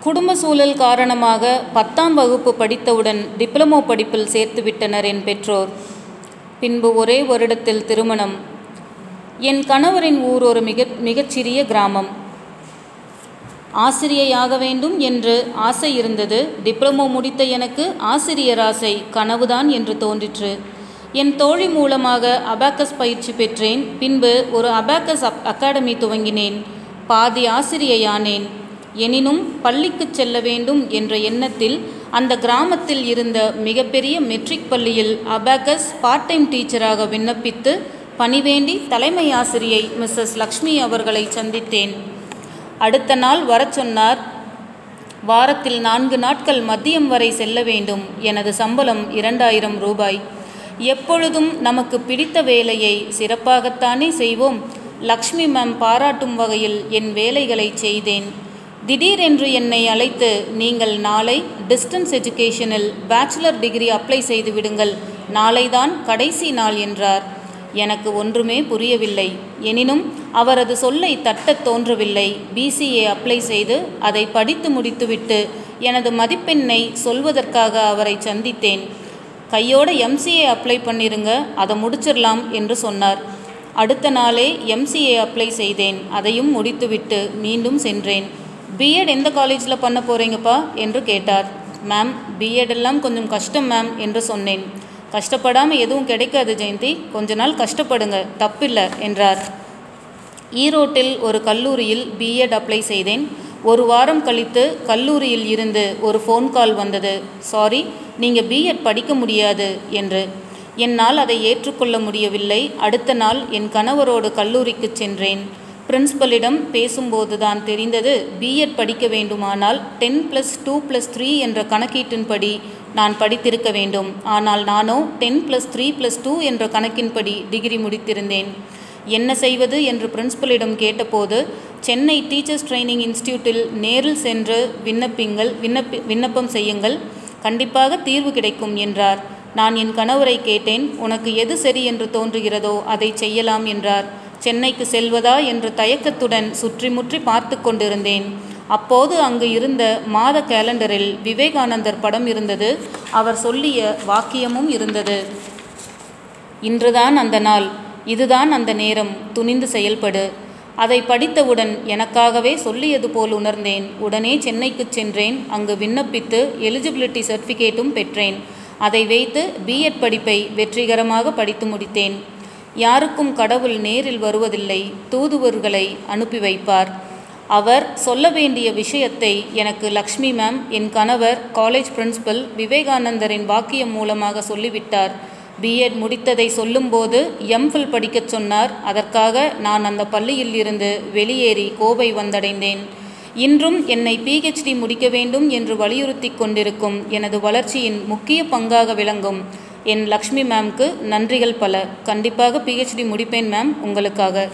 குடும்ப சூழல் காரணமாக பத்தாம் வகுப்பு படித்தவுடன் டிப்ளமோ படிப்பில் சேர்த்துவிட்டனர் என் பெற்றோர். பின்பு ஒரே வருடத்தில் திருமணம். என் கணவரின் ஊர் ஒரு மிக மிகச்சிறிய கிராமம். ஆசிரியையாக வேண்டும் என்று ஆசை இருந்தது. டிப்ளமோ முடித்த எனக்கு ஆசிரியர் ஆசை கனவுதான் என்று தோன்றிற்று. என் தோழி மூலமாக அபாக்கஸ் பயிற்சி பெற்றேன். பின்பு ஒரு அபாக்கஸ் அப் அகாடமி துவங்கினேன். பாதி ஆசிரியையானேன். எனினும் பள்ளிக்கு செல்ல வேண்டும் என்ற எண்ணத்தில் அந்த கிராமத்தில் இருந்த மிகப்பெரிய மெட்ரிக் பள்ளியில் அபேகஸ் பார்ட் டைம் டீச்சராக விண்ணப்பித்து பணிவேண்டி தலைமை ஆசிரியை மிஸ்ஸஸ் லக்ஷ்மி அவர்களை சந்தித்தேன். அடுத்த நாள் வரச் சொன்னார் வாரத்தில் நான்கு நாட்கள் மதியம் வரை செல்ல வேண்டும். எனது சம்பளம் இரண்டாயிரம் ரூபாய். எப்பொழுதும் நமக்கு பிடித்த வேலையை சிறப்பாகத்தானே செய்வோம். லக்ஷ்மி மேம் பாராட்டும் வகையில் என் வேலைகளை செய்தேன். திடீரென்று என்னை அழைத்து நீங்கள் நாளை டிஸ்டன்ஸ் எஜுகேஷனில் பேச்சுலர் டிகிரி அப்ளை செய்து விடுங்கள். நாளைதான் கடைசி நாள் என்றார். எனக்கு ஒன்றுமே புரியவில்லை. எனினும் அவரது சொல்லை தட்டத் தோன்றவில்லை. பிசிஏ அப்ளை செய்து அதை படித்து முடித்துவிட்டு எனது மதிப்பெண்ணை சொல்வதற்காக அவரை சந்தித்தேன். கையோட எம்சிஏ அப்ளை பண்ணிருங்க அதை முடிச்சிடலாம் என்று சொன்னார். அடுத்த நாளே எம்சிஏ அப்ளை செய்தேன். அதையும் முடித்துவிட்டு மீண்டும் சென்றேன். பிஎட் எந்த காலேஜில் பண்ண போகிறீங்கப்பா என்று கேட்டார். மேம் பிஎட் எல்லாம் கொஞ்சம் கஷ்டம் மேம் என்று சொன்னேன். கஷ்டப்படாமல் எதுவும் கிடைக்காது ஜெயந்தி. கொஞ்ச நாள் கஷ்டப்படுங்க. தப்பில்லை என்றார். ஈரோட்டில் ஒரு கல்லூரியில் பிஎட் அப்ளை செய்தேன். ஒரு வாரம் கழித்து கல்லூரியில் இருந்து ஒரு ஃபோன் கால் வந்தது. சாரி நீங்கள் பிஎட் படிக்க முடியாது என்று. என்னால் அதை ஏற்றுக்கொள்ள முடியவில்லை. அடுத்த நாள் என் கணவரோடு கல்லூரிக்கு சென்றேன். பிரின்ஸ்பலிடம் பேசும்போது தான் தெரிந்தது பிஎட் படிக்க வேண்டுமானால் ten plus two plus three என்ற கணக்கீட்டின்படி நான் படித்திருக்க வேண்டும். ஆனால் நானோ ten plus three plus two என்ற கணக்கின்படி டிகிரி முடித்திருந்தேன். என்ன செய்வது என்று பிரின்ஸ்பலிடம் கேட்டபோது சென்னை டீச்சர்ஸ் ட்ரைனிங் இன்ஸ்டியூட்டில் நேரில் சென்று விண்ணப்பிங்கள் விண்ணப்பி விண்ணப்பம் செய்யுங்கள். கண்டிப்பாக தீர்வு கிடைக்கும் என்றார். நான் என் கணவரை கேட்டேன். உனக்கு எது சரி என்று தோன்றுகிறதோ அதை செய்யலாம் என்றார். சென்னைக்கு செல்வதா என்ற தயக்கத்துடன் சுற்றி முற்றி பார்த்து கொண்டிருந்தேன். அப்போது அங்கு இருந்த மாத கேலண்டரில் விவேகானந்தர் படம் இருந்தது. அவர் சொல்லிய வாக்கியமும் இருந்தது. இன்றுதான் அந்த நாள். இதுதான் அந்த நேரம். துணிந்து செயல்படு. அதை படித்தவுடன் எனக்காகவே சொல்லியது போல் உணர்ந்தேன். உடனே சென்னைக்கு சென்றேன். அங்கு விண்ணப்பித்து எலிஜிபிலிட்டி சர்டிஃபிகேட்டும் பெற்றேன். அதை வைத்து பிஎட் படிப்பை வெற்றிகரமாக படித்து முடித்தேன். யாருக்கும் கடவுள் நேரில் வருவதில்லை தூதுவர்களை அனுப்பி வைப்பார். அவர் சொல்ல வேண்டிய விஷயத்தை எனக்கு லக்ஷ்மி மேம் என் கணவர் காலேஜ் பிரின்சிபல் விவேகானந்தரின் வாக்கியம் மூலமாக சொல்லிவிட்டார். பிஎட் முடித்ததை சொல்லும்போது எம்ஃபில் படிக்கச் சொன்னார். அதற்காக நான் அந்த பள்ளியில் இருந்து வெளியேறி கோவை வந்தடைந்தேன். இன்றும் என்னை பிஹெச்டி முடிக்க வேண்டும் என்று வலியுறுத்தி கொண்டிருக்கும் எனது வளர்ச்சியின் முக்கிய பங்காக விளங்கும். என் லக்ஷ்மி மேம்க்கு நன்றிகள் பல. கண்டிப்பாக பிஹெச்டி முடிப்பேன் மேம் உங்களுக்காக.